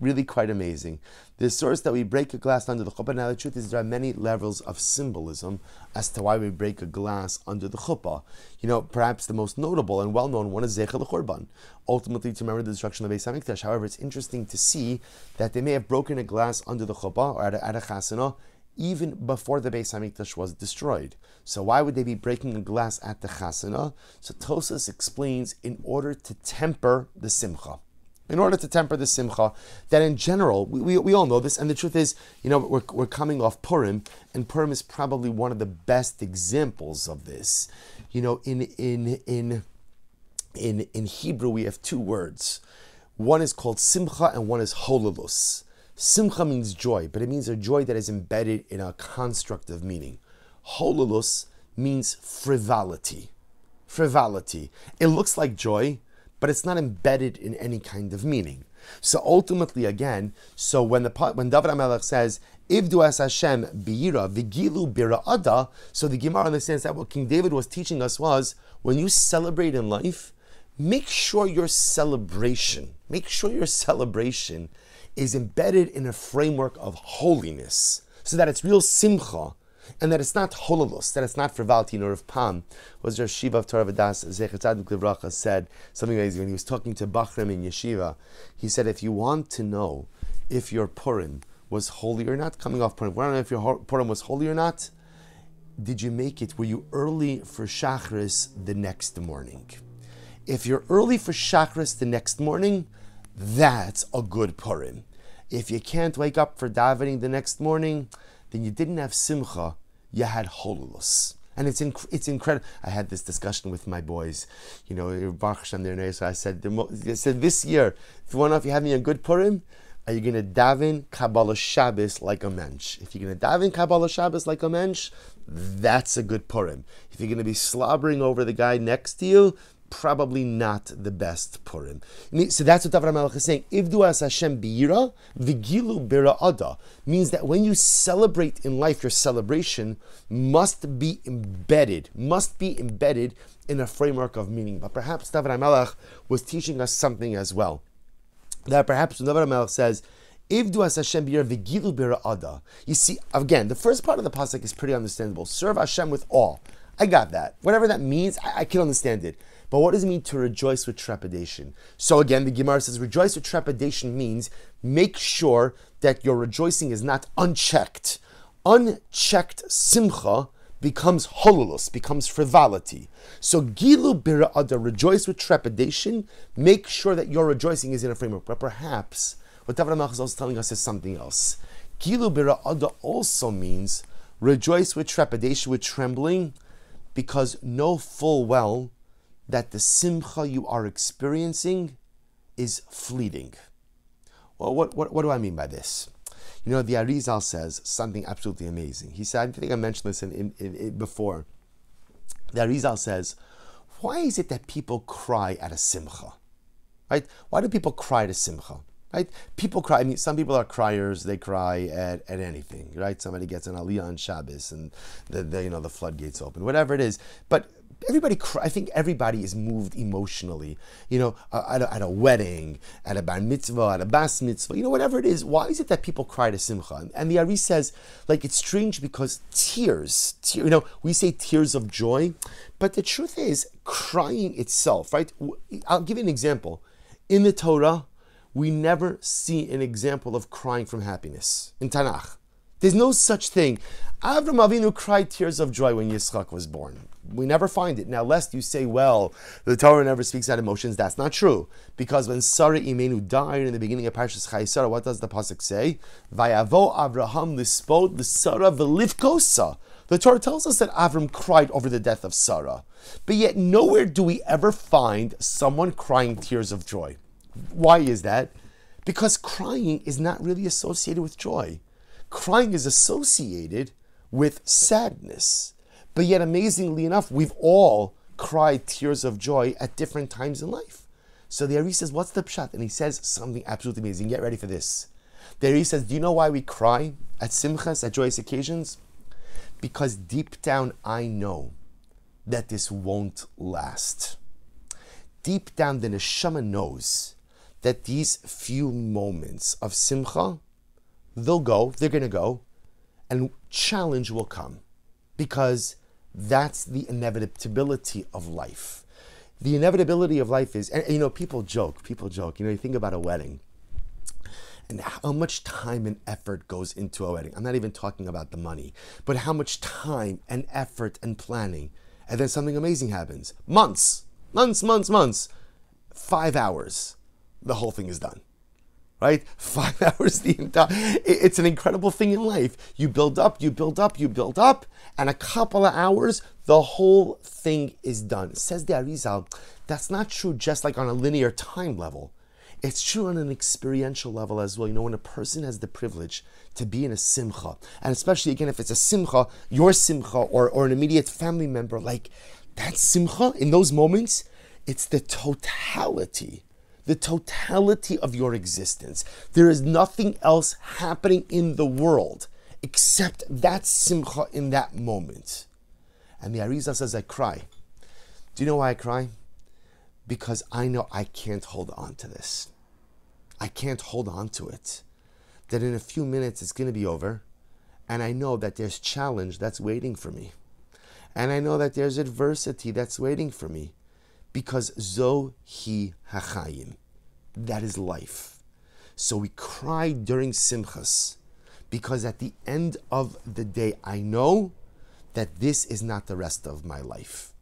really quite amazing. The source that we break a glass under the chuppah. Now, the truth is, there are many levels of symbolism as to why we break a glass under the chuppah. You know, perhaps the most notable and well known one is Zechel Churban, ultimately to remember the destruction of the Beis Hamikdash. However, it's interesting to see that they may have broken a glass under the chuppah or at a, at a chasana even before the Beis Hamikdash was destroyed. So why would they be breaking a glass at the chasana? So Tosfos explains in order to temper the simcha in order to temper the simcha, that in general, we, we, we, all know this, and the truth is, you know, we're, we're coming off Purim, and Purim is probably one of the best examples of this. You know, in in in in in Hebrew we have two words. One is called simcha and one is hololus. Simcha means joy, but it means a joy that is embedded in a constructive meaning. Hololus means frivolity. Frivolity. It looks like joy, but it's not embedded in any kind of meaning. So ultimately, again, so when the when David HaMelech says Ivdu as Hashem bira vigilu bira ada, so the Gemara understands that what King David was teaching us was when you celebrate in life, make sure your celebration, make sure your celebration is embedded in a framework of holiness, so that it's real simcha and that it's not hololus, that it's not frivolity nor of palm. Was there Shiva of Torah Vodaath Livracha said something amazing when he was talking to Bachram in Yeshiva. He said, if you want to know if your Purim was holy or not, coming off Purim, want to know if your Purim was holy or not, did you make it? Were you early for Shachris the next morning? If you're early for Shachris the next morning, that's a good Purim. If you can't wake up for davening the next morning, then you didn't have simcha, you had hololus. And it's inc- it's incredible. I had this discussion with my boys, you know, Baruch Hashem, there. So I said, I said this year, if you want to if you're having a good Purim, are you going to daven Kabbalas Shabbos like a mensch? If you're going to daven Kabbalas Shabbos like a mensch, that's a good Purim. If you're going to be slobbering over the guy next to you, probably not the best Purim. So that's what David Melech is saying. Ivdu as Hashem bira vigilu bira ada means that when you celebrate in life, your celebration must be embedded, must be embedded in a framework of meaning. But perhaps David Melech was teaching us something as well. That perhaps David Melech says. Ivdu as Hashem bira ada. You see, again, the first part of the pasuk is pretty understandable. Serve Hashem with awe. I got that. Whatever that means, I, I can understand it. But what does it mean to rejoice with trepidation? So again, the Gemara says rejoice with trepidation means make sure that your rejoicing is not unchecked. Unchecked simcha becomes hololus, becomes frivolity. So gilu bira'ada, rejoice with trepidation, make sure that your rejoicing is in a framework. But perhaps what David Amach is telling us is something else. Gilu bira'ada also means rejoice with trepidation, with trembling, because know full well that the simcha you are experiencing is fleeting. Well, what, what, what do I mean by this? You know, the Arizal says something absolutely amazing. He said, I think I mentioned this in, in, in, before. The Arizal says, why is it that people cry at a simcha? Right? Why do people cry at a simcha? Right? People cry. I mean, some people are criers. They cry at, at anything. Right? Somebody gets an aliyah on Shabbos, and the, the you know the floodgates open. Whatever it is. But everybody, I think everybody is moved emotionally, you know, at a, at a, wedding, at a bar mitzvah, at a bas mitzvah, you know, whatever it is. Why is it that people cry to simcha? And the Ari says, like, it's strange because tears, tear, you know, we say tears of joy, but the truth is, crying itself, right? I'll give you an example. In the Torah, we never see an example of crying from happiness in Tanakh. There's no such thing. Avram Avinu cried tears of joy when Yitzchak was born. We never find it. Now, lest you say, well, the Torah never speaks out emotions, that's not true. Because when Sarah Imenu died in the beginning of Parshas Chayei Sarah, what does the Pasuk say? Vayavo Avraham lispod l'Sarah v'livkosa. The Torah tells us that Avram cried over the death of Sarah. But yet, nowhere do we ever find someone crying tears of joy. Why is that? Because crying is not really associated with joy. Crying is associated with sadness. But yet, amazingly enough, we've all cried tears of joy at different times in life. So the Ari says, What's the pshat? And he says something absolutely amazing. Get ready for this. The Ari says, Do you know why we cry at simchas, at joyous occasions? Because deep down, I know that this won't last. Deep down, the neshama knows that these few moments of simcha, they'll go, they're going to go, and challenge will come because that's the inevitability of life. The inevitability of life is, and you know, people joke, people joke. You know, you think about a wedding and how much time and effort goes into a wedding. I'm not even talking about the money, but how much time and effort and planning. And then something amazing happens. Months, months, months, months. Five hours, the whole thing is done right? Five hours the entire. It's an incredible thing in life. You build up, you build up, you build up, and a couple of hours, the whole thing is done. Says the Arizal, that's not true just like on a linear time level. It's true on an experiential level as well. You know, when a person has the privilege to be in a simcha, and especially again if it's a simcha, your simcha or, or an immediate family member, like that simcha in those moments, it's the totality the totality of your existence. There is nothing else happening in the world except that simcha in that moment. And the Arizal says, I cry. Do you know why I cry? Because I know I can't hold on to this. I can't hold on to it. That in a few minutes it's going to be over. And I know that there's challenge that's waiting for me. And I know that there's adversity that's waiting for me because zo hi hachayim. That is life. So we cry during simchas because at the end of the day, I know that this is not the rest of my life.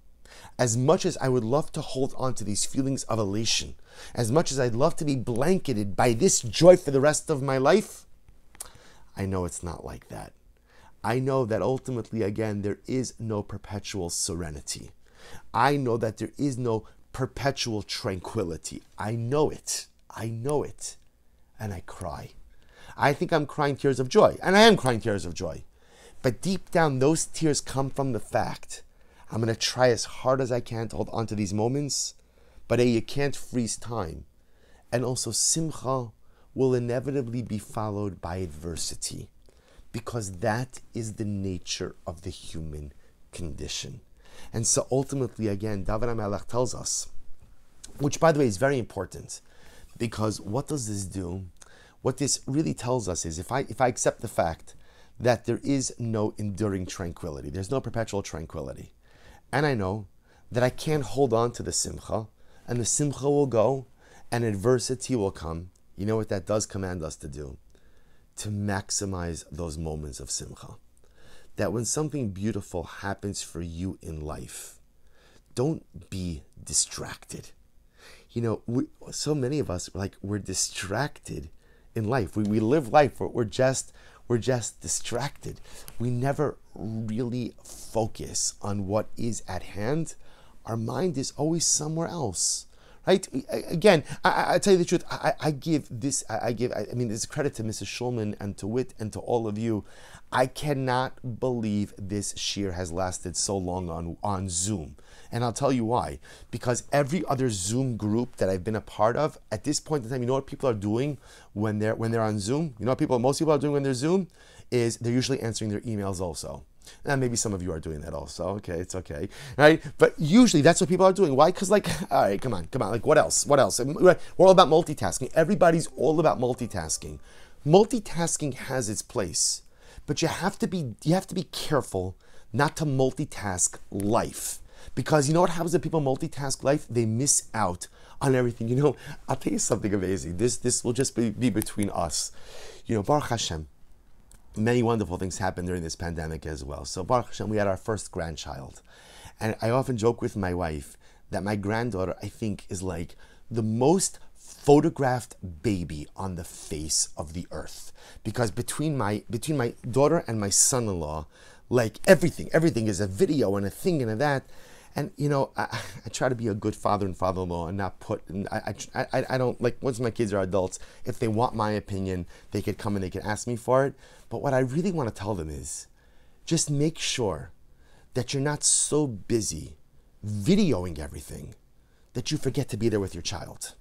As much as I would love to hold on to these feelings of elation, as much as I'd love to be blanketed by this joy for the rest of my life, I know it's not like that. I know that ultimately, again, there is no perpetual serenity. I know that there is no perpetual tranquility. I know it. I know it. And I cry. I think I'm crying tears of joy. And I am crying tears of joy. But deep down, those tears come from the fact I'm going to try as hard as I can to hold on to these moments. But you can't freeze time. And also, simcha will inevitably be followed by adversity because that is the nature of the human condition. And so ultimately, again, David HaMelech tells us, which by the way is very important, because what does this do? What this really tells us is if I if I accept the fact that there is no enduring tranquility, there's no perpetual tranquility, and I know that I can't hold on to the simcha, and the simcha will go, and adversity will come. You know what that does command us to do? To maximize those moments of simcha that when something beautiful happens for you in life, don't be distracted. You know, we, so many of us like we're distracted in life. We, we live life, we're, we're just we're just distracted. We never really focus on what is at hand. Our mind is always somewhere else Right? Again, I, I, tell you the truth. I, I give this. I, give. I, mean, this credit to Mrs. Schulman and to Wit and to all of you. I cannot believe this shiur has lasted so long on on Zoom, and I'll tell you why. Because every other Zoom group that I've been a part of, at this point in time, you know what people are doing when they're when they're on Zoom. You know what people, most people are doing when they're Zoom, is they're usually answering their emails also. And maybe some of you are doing that also. Okay, it's okay, right? But usually that's what people are doing. Why? Because like, all right, come on, come on. Like, what else? What else? We're all about multitasking. Everybody's all about multitasking. Multitasking has its place, but you have to be you have to be careful not to multitask life. Because you know what happens to people multitask life? They miss out on everything. You know, I'll tell you something amazing. This this will just be, be between us. You know, Baruch Hashem many wonderful things happened during this pandemic as well. So Baruch Hashem, we had our first grandchild. And I often joke with my wife that my granddaughter, I think, is like the most photographed baby on the face of the earth. Because between my between my daughter and my son-in-law, like everything, everything is a video and a thing and a that. And you know, I, I try to be a good father and father-in-law and not put. I, I, I don't like once my kids are adults. If they want my opinion, they could come and they could ask me for it. But what I really want to tell them is, just make sure that you're not so busy videoing everything that you forget to be there with your child.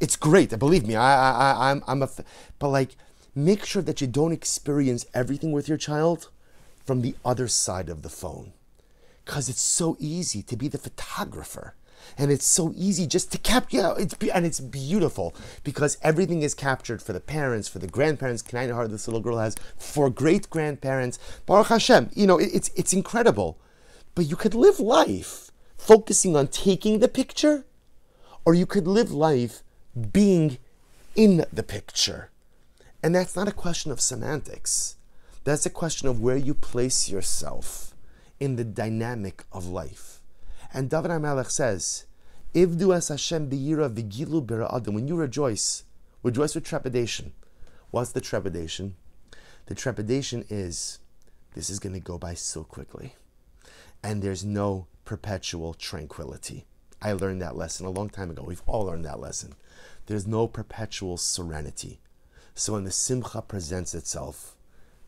It's great, believe me. I, I, I'm, I'm a, but like, make sure that you don't experience everything with your child from the other side of the phone because it's so easy to be the photographer and it's so easy just to capture know, it's and it's beautiful because everything is captured for the parents for the grandparents can I know how this little girl has for great grandparents Baruch Hashem you know it, it's it's incredible but you could live life focusing on taking the picture or you could live life being in the picture and that's not a question of semantics that's a question of where you place yourself in the dynamic of life. And David HaMelech says, Ivdu as Hashem biyira vigilu adam. When you rejoice, rejoice with trepidation. What's the trepidation? The trepidation is this is going to go by so quickly. And there's no perpetual tranquility. I learned that lesson a long time ago. We've all learned that lesson. There's no perpetual serenity. So when the simcha presents itself,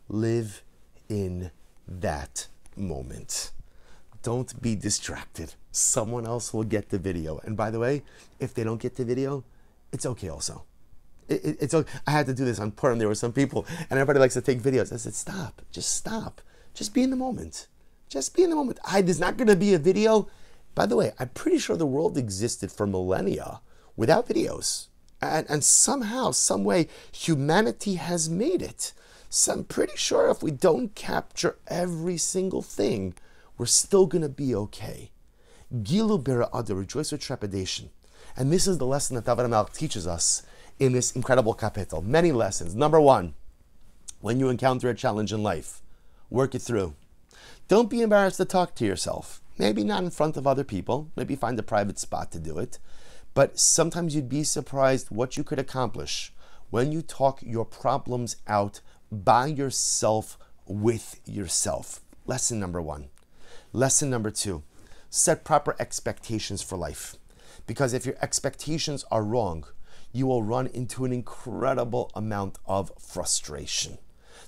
live in that moment. Don't be distracted. Someone else will get the video. And by the way, if they don't get the video, it's okay also. It, it, it's okay. I had to do this on Purim. There were some people, and everybody likes to take videos. I said, stop. Just stop. Just be in the moment. Just be in the moment. I, there's not going to be a video. By the way, I'm pretty sure the world existed for millennia without videos. And, and somehow, some way, humanity has made it. So I'm pretty sure if we don't capture every single thing, we're still going to be okay. Gilu bira'ada, rejoice with trepidation. And this is the lesson that David HaMelech teaches us in this incredible kapitel. Many lessons. Number one, when you encounter a challenge in life, work it through. Don't be embarrassed to talk to yourself. Maybe not in front of other people. Maybe find a private spot to do it. But sometimes you'd be surprised what you could accomplish when you talk your problems out by yourself with yourself. Lesson number one. Lesson number two set proper expectations for life. Because if your expectations are wrong, you will run into an incredible amount of frustration.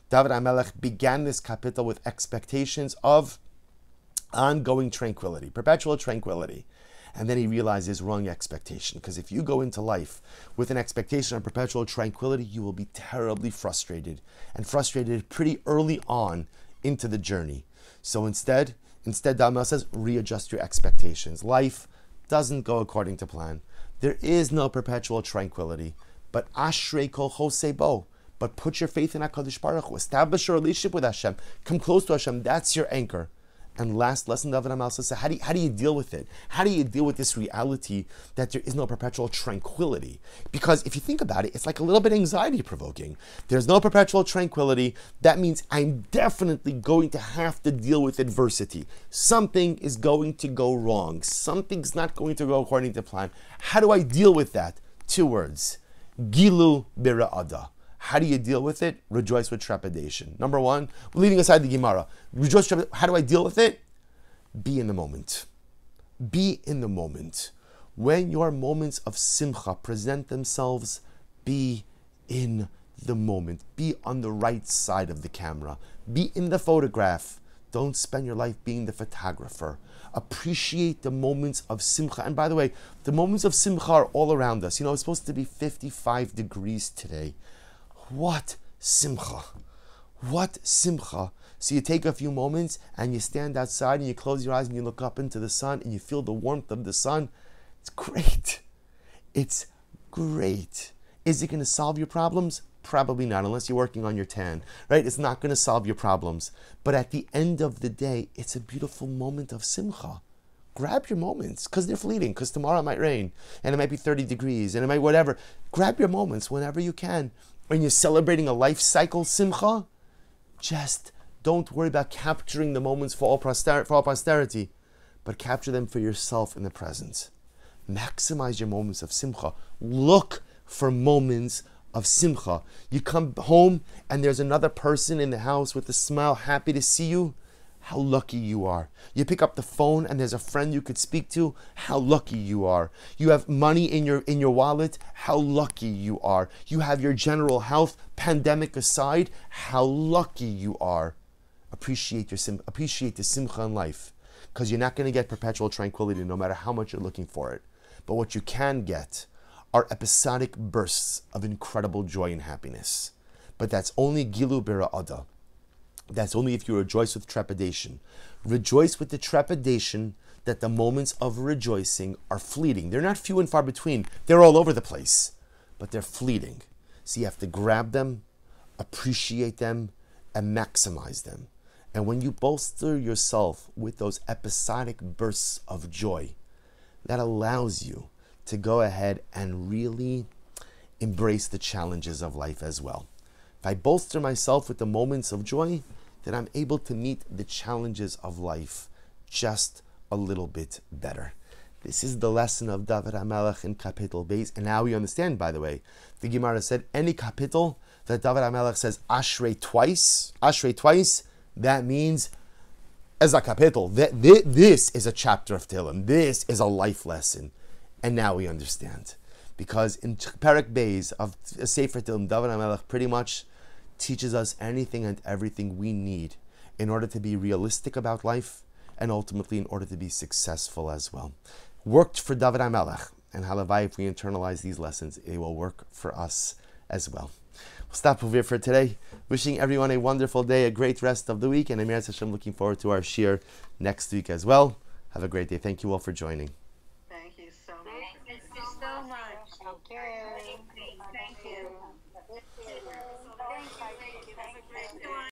David HaMelech began this kapitel with expectations of ongoing tranquility, perpetual tranquility. And then he realizes wrong expectation. Because if you go into life with an expectation of perpetual tranquility, you will be terribly frustrated and frustrated pretty early on into the journey. So instead, instead, Dama says, readjust your expectations. Life doesn't go according to plan. There is no perpetual tranquility. But ashrei kol chosebo. But put your faith in HaKadosh Baruch Hu. Establish your relationship with Hashem. Come close to Hashem. That's your anchor. And last lesson, David Amal says, how do, you, how do you deal with it? How do you deal with this reality that there is no perpetual tranquility? Because if you think about it, it's like a little bit anxiety provoking. There's no perpetual tranquility. That means I'm definitely going to have to deal with adversity. Something is going to go wrong. Something's not going to go according to plan. How do I deal with that? Two words. Gilu bira'ada. How do you deal with it? Rejoice with trepidation. Number one, leaving aside the Gemara. Rejoice. How do I deal with it? Be in the moment. Be in the moment. When your moments of simcha present themselves, be in the moment. Be on the right side of the camera. Be in the photograph. Don't spend your life being the photographer. Appreciate the moments of simcha. And by the way, the moments of simcha are all around us. You know, it's supposed to be 55 degrees today. What simcha! What simcha! So you take a few moments and you stand outside and you close your eyes and you look up into the sun and you feel the warmth of the sun. It's great. It's great. Is it going to solve your problems? Probably not, unless you're working on your tan, right? It's not going to solve your problems. But at the end of the day, it's a beautiful moment of simcha. Grab your moments because they're fleeting, because tomorrow it might rain and it might be 30 degrees and it might whatever. Grab your moments whenever you can. When you're celebrating a life cycle simcha, just don't worry about capturing the moments for all, for all posterity, but capture them for yourself in the present. Maximize your moments of simcha. Look for moments of simcha. You come home and there's another person in the house with a smile, happy to see you. How lucky you are. You pick up the phone and there's a friend you could speak to. How lucky you are. You have money in your in your wallet. How lucky you are. You have your general health, pandemic aside. How lucky you are. Appreciate your sim- appreciate the simcha in life, because you're not going to get perpetual tranquility no matter how much you're looking for it. But what you can get are episodic bursts of incredible joy and happiness. But that's only gilu ada. That's only if you rejoice with trepidation. Rejoice with the trepidation that the moments of rejoicing are fleeting. They're not few and far between, they're all over the place, but they're fleeting. So you have to grab them, appreciate them, and maximize them. And when you bolster yourself with those episodic bursts of joy, that allows you to go ahead and really embrace the challenges of life as well. If I bolster myself with the moments of joy, then I'm able to meet the challenges of life just a little bit better. This is the lesson of David HaMelech in Kapitel Beis. And now we understand, by the way, the Gemara said any kapitel that David HaMelech says Ashrei twice, Ashrei twice, that means as a kapitel. This is a chapter of Tehillim. This is a life lesson. And now we understand. Because in Perek Beis of Sefer Tehillim, David HaMelech pretty much teaches us anything and everything we need in order to be realistic about life and ultimately in order to be successful as well. Worked for David HaMelech. And halavai, if we internalize these lessons, it will work for us as well. We'll stop over here for today. Wishing everyone a wonderful day, a great rest of the week, and Amir Hashem looking forward to our shir next week as well. Have a great day. Thank you all for joining.